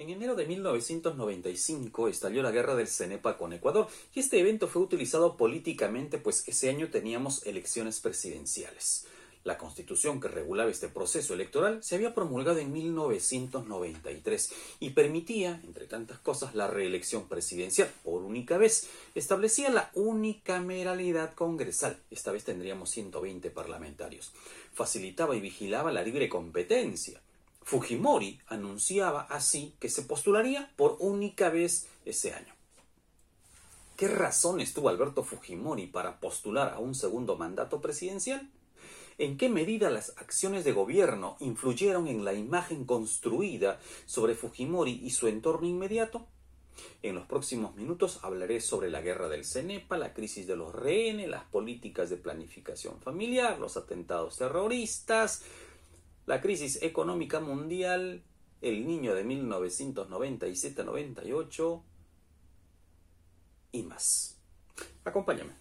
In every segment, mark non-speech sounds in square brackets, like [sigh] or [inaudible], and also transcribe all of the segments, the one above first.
En enero de 1995 estalló la guerra del Cenepa con Ecuador y este evento fue utilizado políticamente pues ese año teníamos elecciones presidenciales. La constitución que regulaba este proceso electoral se había promulgado en 1993 y permitía, entre tantas cosas, la reelección presidencial por única vez. Establecía la unicameralidad congresal. Esta vez tendríamos 120 parlamentarios. Facilitaba y vigilaba la libre competencia Fujimori anunciaba así que se postularía por única vez ese año. ¿Qué razones tuvo Alberto Fujimori para postular a un segundo mandato presidencial? ¿En qué medida las acciones de gobierno influyeron en la imagen construida sobre Fujimori y su entorno inmediato? En los próximos minutos hablaré sobre la guerra del CENEPA, la crisis de los rehenes, las políticas de planificación familiar, los atentados terroristas, la crisis económica mundial, el niño de 1997-98 y más. Acompáñame.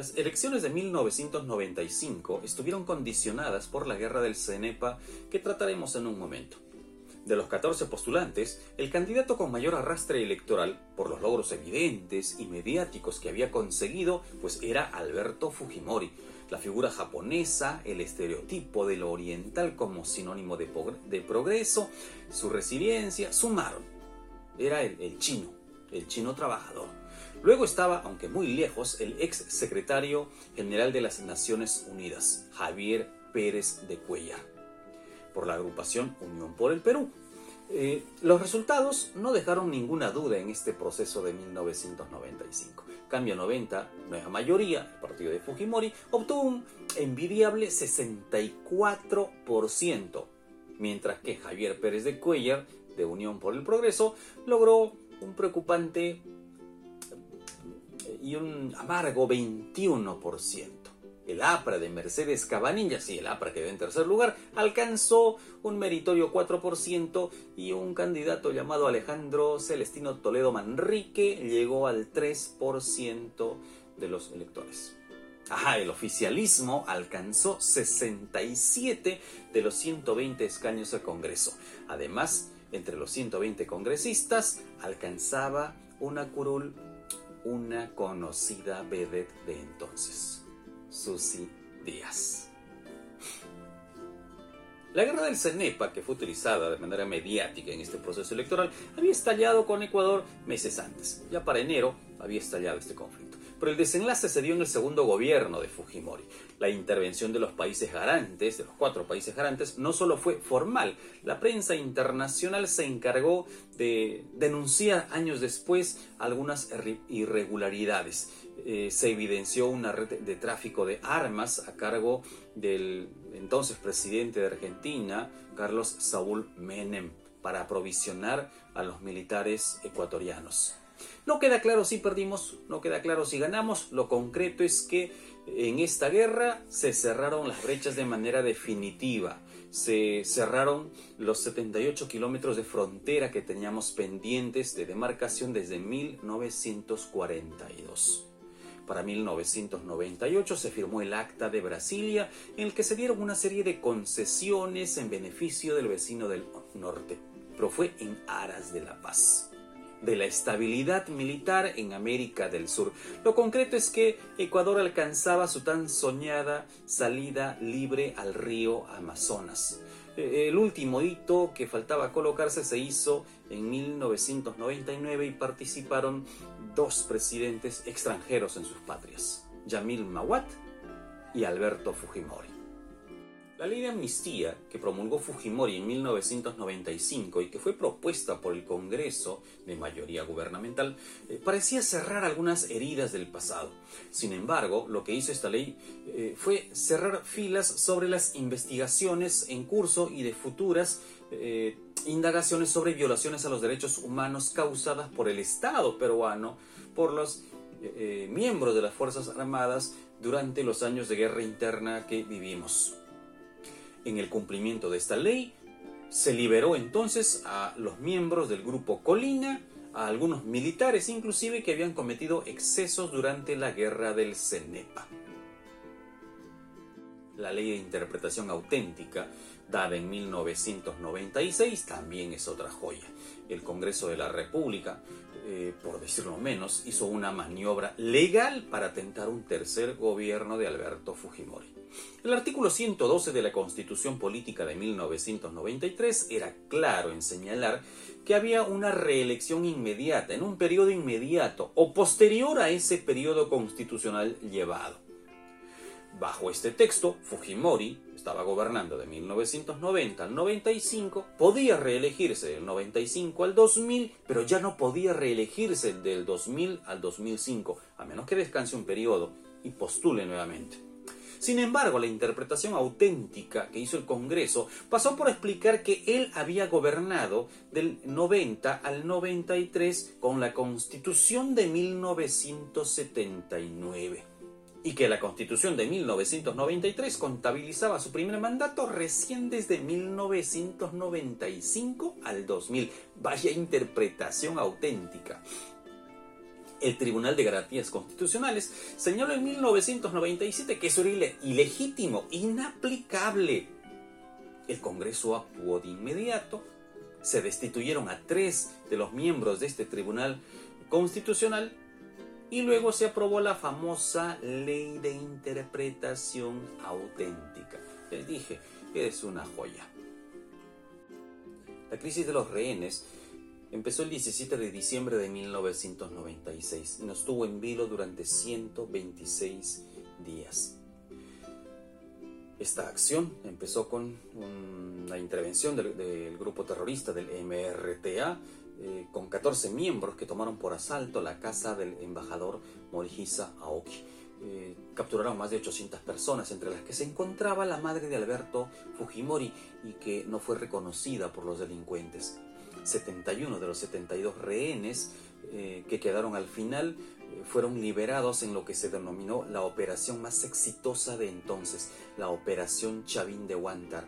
Las elecciones de 1995 estuvieron condicionadas por la guerra del CENEPA que trataremos en un momento. De los 14 postulantes, el candidato con mayor arrastre electoral, por los logros evidentes y mediáticos que había conseguido, pues era Alberto Fujimori, la figura japonesa, el estereotipo de lo oriental como sinónimo de, progreso, su resiliencia, sumaron. Era el chino, el chino trabajador Luego estaba, aunque muy lejos, el ex secretario general de las Naciones Unidas, Javier Pérez de Cuellar, por la agrupación Unión por el Perú. Eh, los resultados no dejaron ninguna duda en este proceso de 1995. Cambio 90, nueva mayoría, el partido de Fujimori, obtuvo un envidiable 64%, mientras que Javier Pérez de Cuellar, de Unión por el Progreso, logró un preocupante y un amargo 21%. El APRA de Mercedes Cabanilla, sí, el APRA quedó en tercer lugar, alcanzó un meritorio 4% y un candidato llamado Alejandro Celestino Toledo Manrique llegó al 3% de los electores. Ajá, el oficialismo alcanzó 67 de los 120 escaños al Congreso. Además, entre los 120 congresistas alcanzaba una curul una conocida vedette de entonces, Susi Díaz. La guerra del CENEPA, que fue utilizada de manera mediática en este proceso electoral, había estallado con Ecuador meses antes. Ya para enero había estallado este conflicto. Pero el desenlace se dio en el segundo gobierno de Fujimori. La intervención de los países garantes, de los cuatro países garantes, no solo fue formal. La prensa internacional se encargó de denunciar años después algunas irregularidades. Eh, se evidenció una red de tráfico de armas a cargo del entonces presidente de Argentina, Carlos Saúl Menem, para aprovisionar a los militares ecuatorianos. No queda claro si perdimos, no queda claro si ganamos, lo concreto es que en esta guerra se cerraron las brechas de manera definitiva, se cerraron los 78 kilómetros de frontera que teníamos pendientes de demarcación desde 1942. Para 1998 se firmó el Acta de Brasilia en el que se dieron una serie de concesiones en beneficio del vecino del norte, pero fue en aras de la paz de la estabilidad militar en América del Sur. Lo concreto es que Ecuador alcanzaba su tan soñada salida libre al río Amazonas. Eh, el último hito que faltaba colocarse se hizo en 1999 y participaron dos presidentes extranjeros en sus patrias, Yamil Mawat y Alberto Fujimori. La ley de amnistía que promulgó Fujimori en 1995 y que fue propuesta por el Congreso de mayoría gubernamental eh, parecía cerrar algunas heridas del pasado. Sin embargo, lo que hizo esta ley eh, fue cerrar filas sobre las investigaciones en curso y de futuras eh, indagaciones sobre violaciones a los derechos humanos causadas por el Estado peruano, por los miembros de las Fuerzas Armadas durante los años de guerra interna que vivimos. En el cumplimiento de esta ley, se liberó entonces a los miembros del grupo Colina, a algunos militares inclusive que habían cometido excesos durante la guerra del Cenepa. La ley de interpretación auténtica, dada en 1996, también es otra joya. El Congreso de la República, eh, por decirlo menos, hizo una maniobra legal para tentar un tercer gobierno de Alberto Fujimori. El artículo 112 de la Constitución Política de 1993 era claro en señalar que había una reelección inmediata, en un periodo inmediato o posterior a ese periodo constitucional llevado. Bajo este texto, Fujimori estaba gobernando de 1990 al 95, podía reelegirse del 95 al 2000, pero ya no podía reelegirse del 2000 al 2005, a menos que descanse un periodo y postule nuevamente. Sin embargo, la interpretación auténtica que hizo el Congreso pasó por explicar que él había gobernado del 90 al 93 con la Constitución de 1979 y que la Constitución de 1993 contabilizaba su primer mandato recién desde 1995 al 2000. Vaya interpretación auténtica el Tribunal de Garantías Constitucionales señaló en 1997 que eso era ilegítimo, inaplicable. El Congreso actuó de inmediato, se destituyeron a tres de los miembros de este Tribunal Constitucional y luego se aprobó la famosa Ley de Interpretación Auténtica. Les dije, es una joya. La crisis de los rehenes Empezó el 17 de diciembre de 1996 y nos tuvo en vilo durante 126 días. Esta acción empezó con una intervención del, grupo terrorista del MRTA, eh, con 14 miembros que tomaron por asalto la casa del embajador Morihisa Aoki. Eh, capturaron más de 800 personas, entre las que se encontraba la madre de Alberto Fujimori y que no fue reconocida por los delincuentes. 71 de los 72 rehenes eh, que quedaron al final fueron liberados en lo que se denominó la operación más exitosa de entonces, la Operación Chavín de Huántar.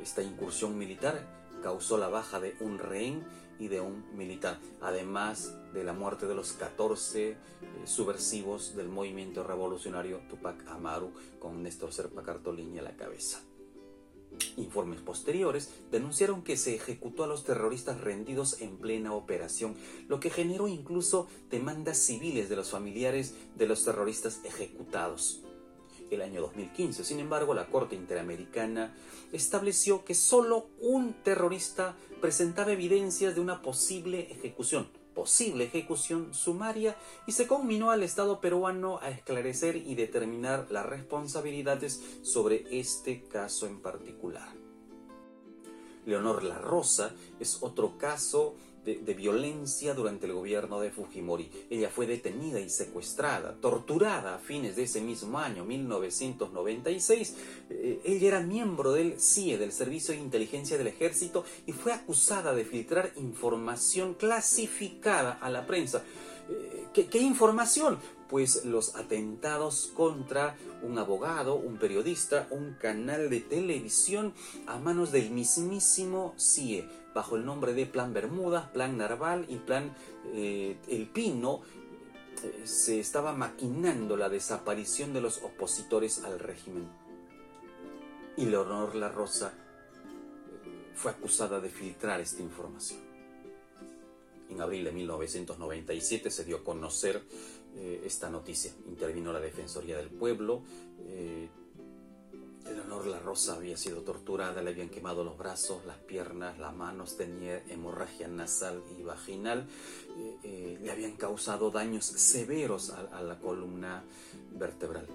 Esta incursión militar causó la baja de un rehén y de un militar, además de la muerte de los 14 subversivos del movimiento revolucionario Tupac Amaru con Néstor Serpa Cartolini a la cabeza. Informes posteriores denunciaron que se ejecutó a los terroristas rendidos en plena operación, lo que generó incluso demandas civiles de los familiares de los terroristas ejecutados. El año 2015, sin embargo, la Corte Interamericana estableció que solo un terrorista presentaba evidencias de una posible ejecución, posible ejecución sumaria y se conminó al Estado peruano a esclarecer y determinar las responsabilidades sobre este caso en particular. Leonor La Rosa es otro caso de, violencia durante el gobierno de Fujimori. Ella fue detenida y secuestrada, torturada a fines de ese mismo año, 1996. Eh, ella era miembro del CIE, del Servicio de Inteligencia del Ejército, y fue acusada de filtrar información clasificada a la prensa. Eh, ¿Qué, información? Pues los atentados contra un abogado, un periodista, un canal de televisión a manos del mismísimo CIE bajo el nombre de Plan Bermuda, Plan Narval y Plan eh, El Pino, eh, se estaba maquinando la desaparición de los opositores al régimen. Y Leonor La Rosa eh, fue acusada de filtrar esta información. En abril de 1997 se dio a conocer esta noticia. Intervino la Defensoría del Pueblo, Eleanor La Rosa había sido torturada, le habían quemado los brazos, las piernas, las manos, tenía hemorragia nasal y vaginal, eh, eh, le habían causado daños severos a la columna vertebral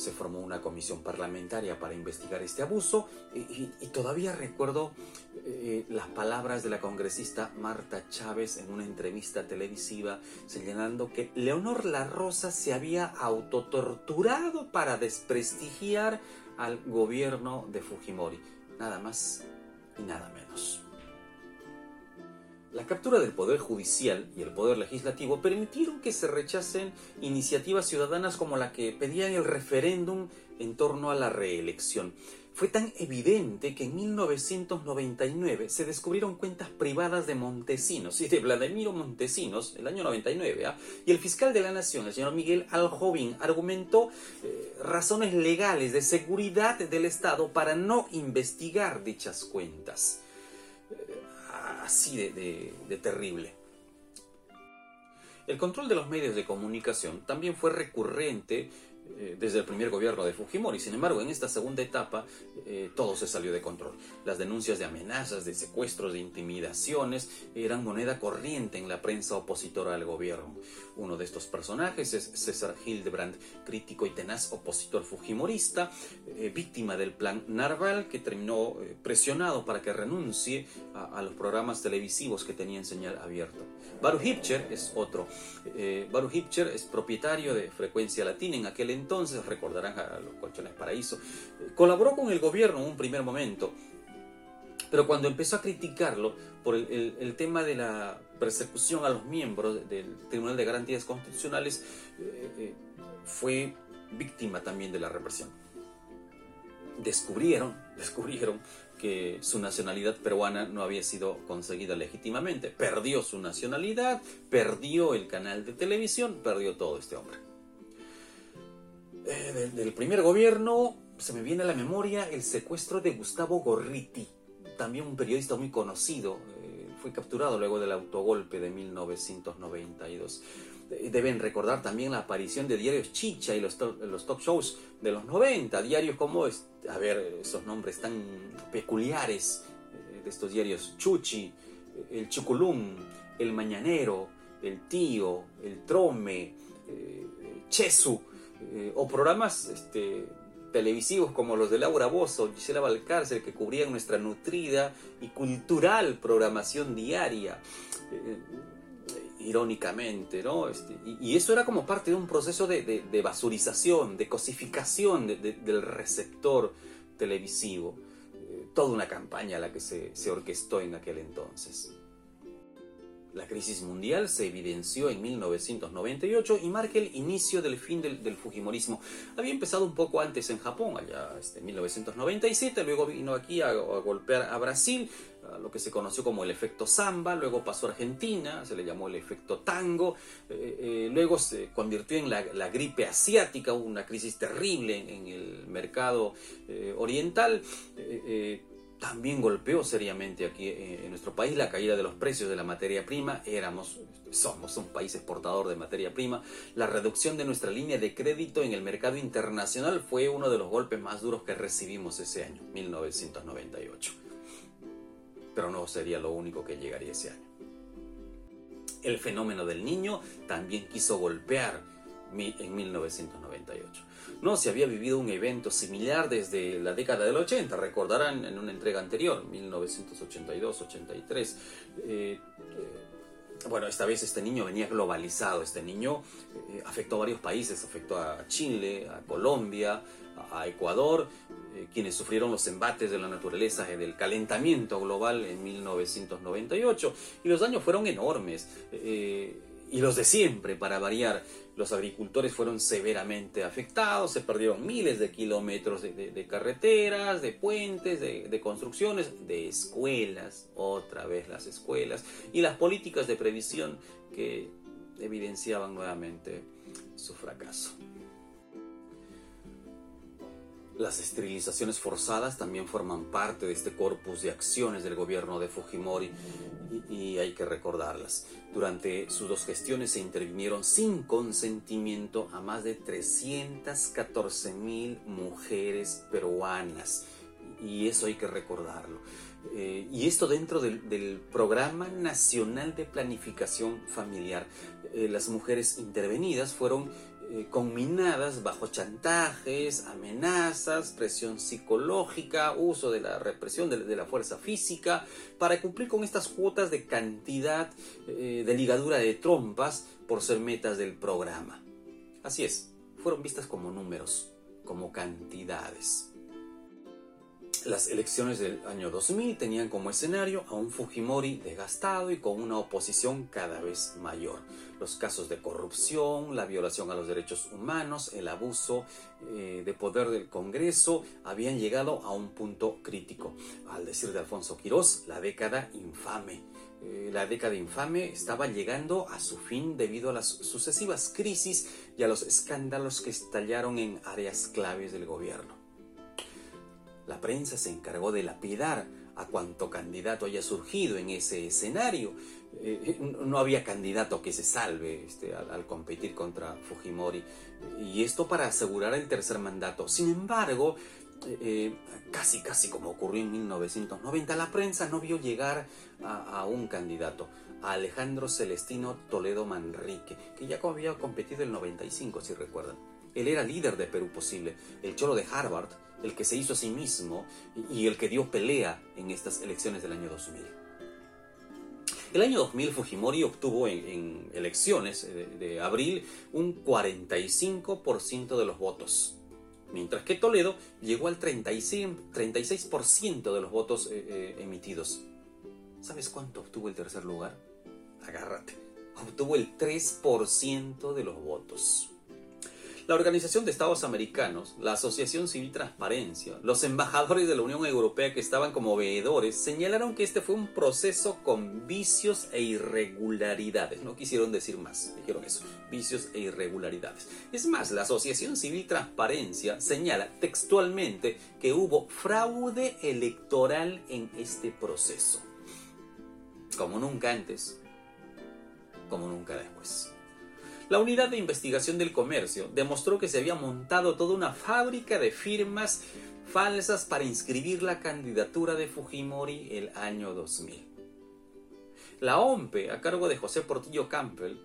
se formó una comisión parlamentaria para investigar este abuso y, todavía recuerdo eh, las palabras de la congresista Marta Chávez en una entrevista televisiva señalando que Leonor La Rosa se había autotorturado para desprestigiar al gobierno de Fujimori. Nada más y nada menos. La captura del Poder Judicial y el Poder Legislativo permitieron que se rechacen iniciativas ciudadanas como la que pedían el referéndum en torno a la reelección. Fue tan evidente que en 1999 se descubrieron cuentas privadas de Montesinos y de Vladimiro Montesinos, el año 99, ¿ah? y el fiscal de la Nación, el señor Miguel Aljovín, argumentó eh, razones legales de seguridad del Estado para no investigar dichas cuentas así de, terrible. El control de los medios de comunicación también fue recurrente eh, desde el primer gobierno de Fujimori. Sin embargo, en esta segunda etapa eh, todo se salió de control. Las denuncias de amenazas, de secuestros, de intimidaciones eran moneda corriente en la prensa opositora al gobierno. Uno de estos personajes es César Hildebrand, crítico y tenaz opositor fujimorista, eh, víctima del plan Narval, que terminó presionado para que renuncie a, los programas televisivos que tenían señal abierta. Baruch Hipcher es otro. Baruch Hipcher es propietario de Frecuencia Latina en aquel entonces, recordarán a los Colchones Paraíso, eh, colaboró con el gobierno en un primer momento, pero cuando empezó a criticarlo por el, tema de la persecución a los miembros del Tribunal de Garantías Constitucionales, eh, eh, fue víctima también de la represión. Descubrieron, [laughs] descubrieron que su nacionalidad peruana no había sido conseguida legítimamente. Perdió su nacionalidad, perdió el canal de televisión, perdió todo este hombre. Eh, del, primer gobierno se me viene a la memoria el secuestro de Gustavo Gorriti, también un periodista muy conocido. Eh, fue capturado luego del autogolpe de 1992. Deben recordar también la aparición de diarios Chicha y los, los talk shows de los 90, diarios como, a ver, esos nombres tan peculiares eh, de estos diarios, Chuchi, el Chuculum, el Mañanero, el Tío, el Trome, Chesu, eh, o programas este, televisivos como los de Laura Bozo, Gisela Valcárcel, que cubrían nuestra nutrida y cultural programación diaria. Eh, irónicamente, ¿no? Este, y, eso era como parte de un proceso de, basurización, de cosificación del receptor televisivo. Eh, toda una campaña la que se, se orquestó en aquel entonces. La crisis mundial se evidenció en 1998 y marca el inicio del fin del, Fujimorismo. Había empezado un poco antes en Japón, allá este, en 1997, luego vino aquí a, golpear a Brasil, lo que se conoció como el efecto samba, luego pasó a Argentina, se le llamó el efecto tango, eh, eh, luego se convirtió en la, gripe asiática, una crisis terrible en, el mercado eh, oriental también golpeó seriamente aquí eh, en nuestro país la caída de los precios de la materia prima. Éramos, somos un país exportador de materia prima. La reducción de nuestra línea de crédito en el mercado internacional fue uno de los golpes más duros que recibimos ese año, 1998. Pero no sería lo único que llegaría ese año. El fenómeno del niño también quiso golpear en 1998. No se había vivido un evento similar desde la década del 80, recordarán en una entrega anterior, 1982-83. Eh, eh, bueno, esta vez este niño venía globalizado, este niño eh, afectó a varios países, afectó a Chile, a Colombia, a, Ecuador, quienes sufrieron los embates de la naturaleza y del calentamiento global en 1998, y los daños fueron enormes y los de siempre, para variar. Los agricultores fueron severamente afectados, se perdieron miles de kilómetros de, carreteras, de puentes, de, construcciones, de escuelas, otra vez las escuelas, y las políticas de previsión que evidenciaban nuevamente su fracaso. Las esterilizaciones forzadas también forman parte de este corpus de acciones del gobierno de Fujimori y, hay que recordarlas. Durante sus dos gestiones se intervinieron sin consentimiento a más de 314 mil mujeres peruanas y eso hay que recordarlo. Eh, y esto dentro del, Programa Nacional de Planificación Familiar. Eh, las mujeres intervenidas fueron eh, conminadas bajo chantajes, amenazas, presión psicológica, uso de la represión de, la fuerza física, para cumplir con estas cuotas de cantidad eh, de ligadura de trompas por ser metas del programa. Así es, fueron vistas como números, como cantidades. Las elecciones del año 2000 tenían como escenario a un Fujimori desgastado y con una oposición cada vez mayor. Los casos de corrupción, la violación a los derechos humanos, el abuso eh, de poder del Congreso habían llegado a un punto crítico. Al decir de Alfonso Quirós, la década infame. Eh, la década infame estaba llegando a su fin debido a las sucesivas crisis y a los escándalos que estallaron en áreas claves del gobierno. La prensa se encargó de lapidar a cuanto candidato haya surgido en ese escenario. Eh, no había candidato que se salve este, al, competir contra Fujimori. Y esto para asegurar el tercer mandato. Sin embargo, eh, eh, casi casi como ocurrió en 1990, la prensa no vio llegar a, a, un candidato, a Alejandro Celestino Toledo Manrique, que ya había competido el 95, si recuerdan. Él era líder de Perú Posible, el cholo de Harvard, el que se hizo a sí mismo y el que dio pelea en estas elecciones del año 2000. El año 2000 Fujimori obtuvo en, elecciones de, abril un 45% de los votos, mientras que Toledo llegó al 36%, de los votos eh, eh, emitidos. ¿Sabes cuánto obtuvo el tercer lugar? Agárrate. Obtuvo el 3% de los votos. La Organización de Estados Americanos, la Asociación Civil Transparencia, los embajadores de la Unión Europea que estaban como veedores señalaron que este fue un proceso con vicios e irregularidades. No quisieron decir más, dijeron eso, vicios e irregularidades. Es más, la Asociación Civil Transparencia señala textualmente que hubo fraude electoral en este proceso. Como nunca antes, como nunca después. La unidad de investigación del comercio demostró que se había montado toda una fábrica de firmas falsas para inscribir la candidatura de Fujimori el año 2000. La OMPE, a cargo de José Portillo Campbell,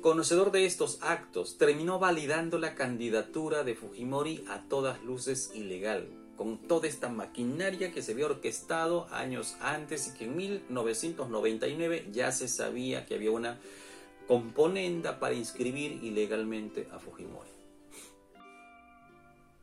conocedor de estos actos, terminó validando la candidatura de Fujimori a todas luces ilegal, con toda esta maquinaria que se había orquestado años antes y que en 1999 ya se sabía que había una componenda para inscribir ilegalmente a Fujimori.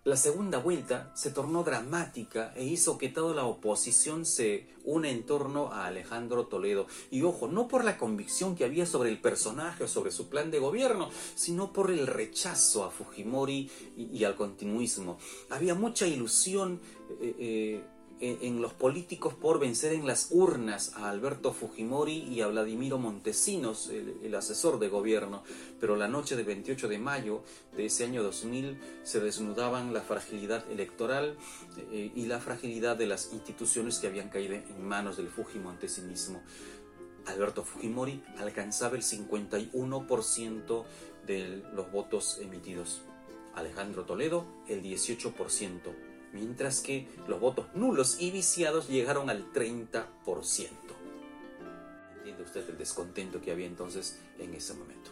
La segunda vuelta se tornó dramática e hizo que toda la oposición se une en torno a Alejandro Toledo. Y ojo, no por la convicción que había sobre el personaje o sobre su plan de gobierno, sino por el rechazo a Fujimori y, al continuismo. Había mucha ilusión eh, eh, en los políticos por vencer en las urnas a Alberto Fujimori y a Vladimiro Montesinos, el, asesor de gobierno. Pero la noche del 28 de mayo de ese año 2000 se desnudaban la fragilidad electoral eh, y la fragilidad de las instituciones que habían caído en manos del Fujimontesinismo. Alberto Fujimori alcanzaba el 51% de los votos emitidos. Alejandro Toledo el 18% mientras que los votos nulos y viciados llegaron al 30%. ¿Entiende usted el descontento que había entonces en ese momento?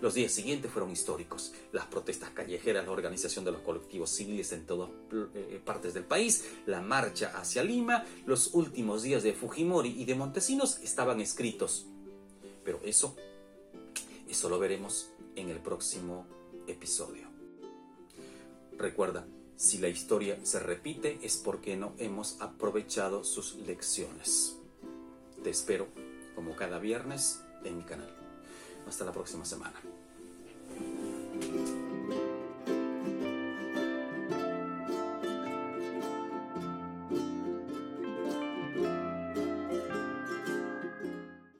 Los días siguientes fueron históricos. Las protestas callejeras, la organización de los colectivos civiles en todas eh, partes del país, la marcha hacia Lima, los últimos días de Fujimori y de Montesinos estaban escritos. Pero eso, eso lo veremos en el próximo episodio. Recuerda, si la historia se repite es porque no hemos aprovechado sus lecciones. Te espero, como cada viernes, en mi canal. Hasta la próxima semana.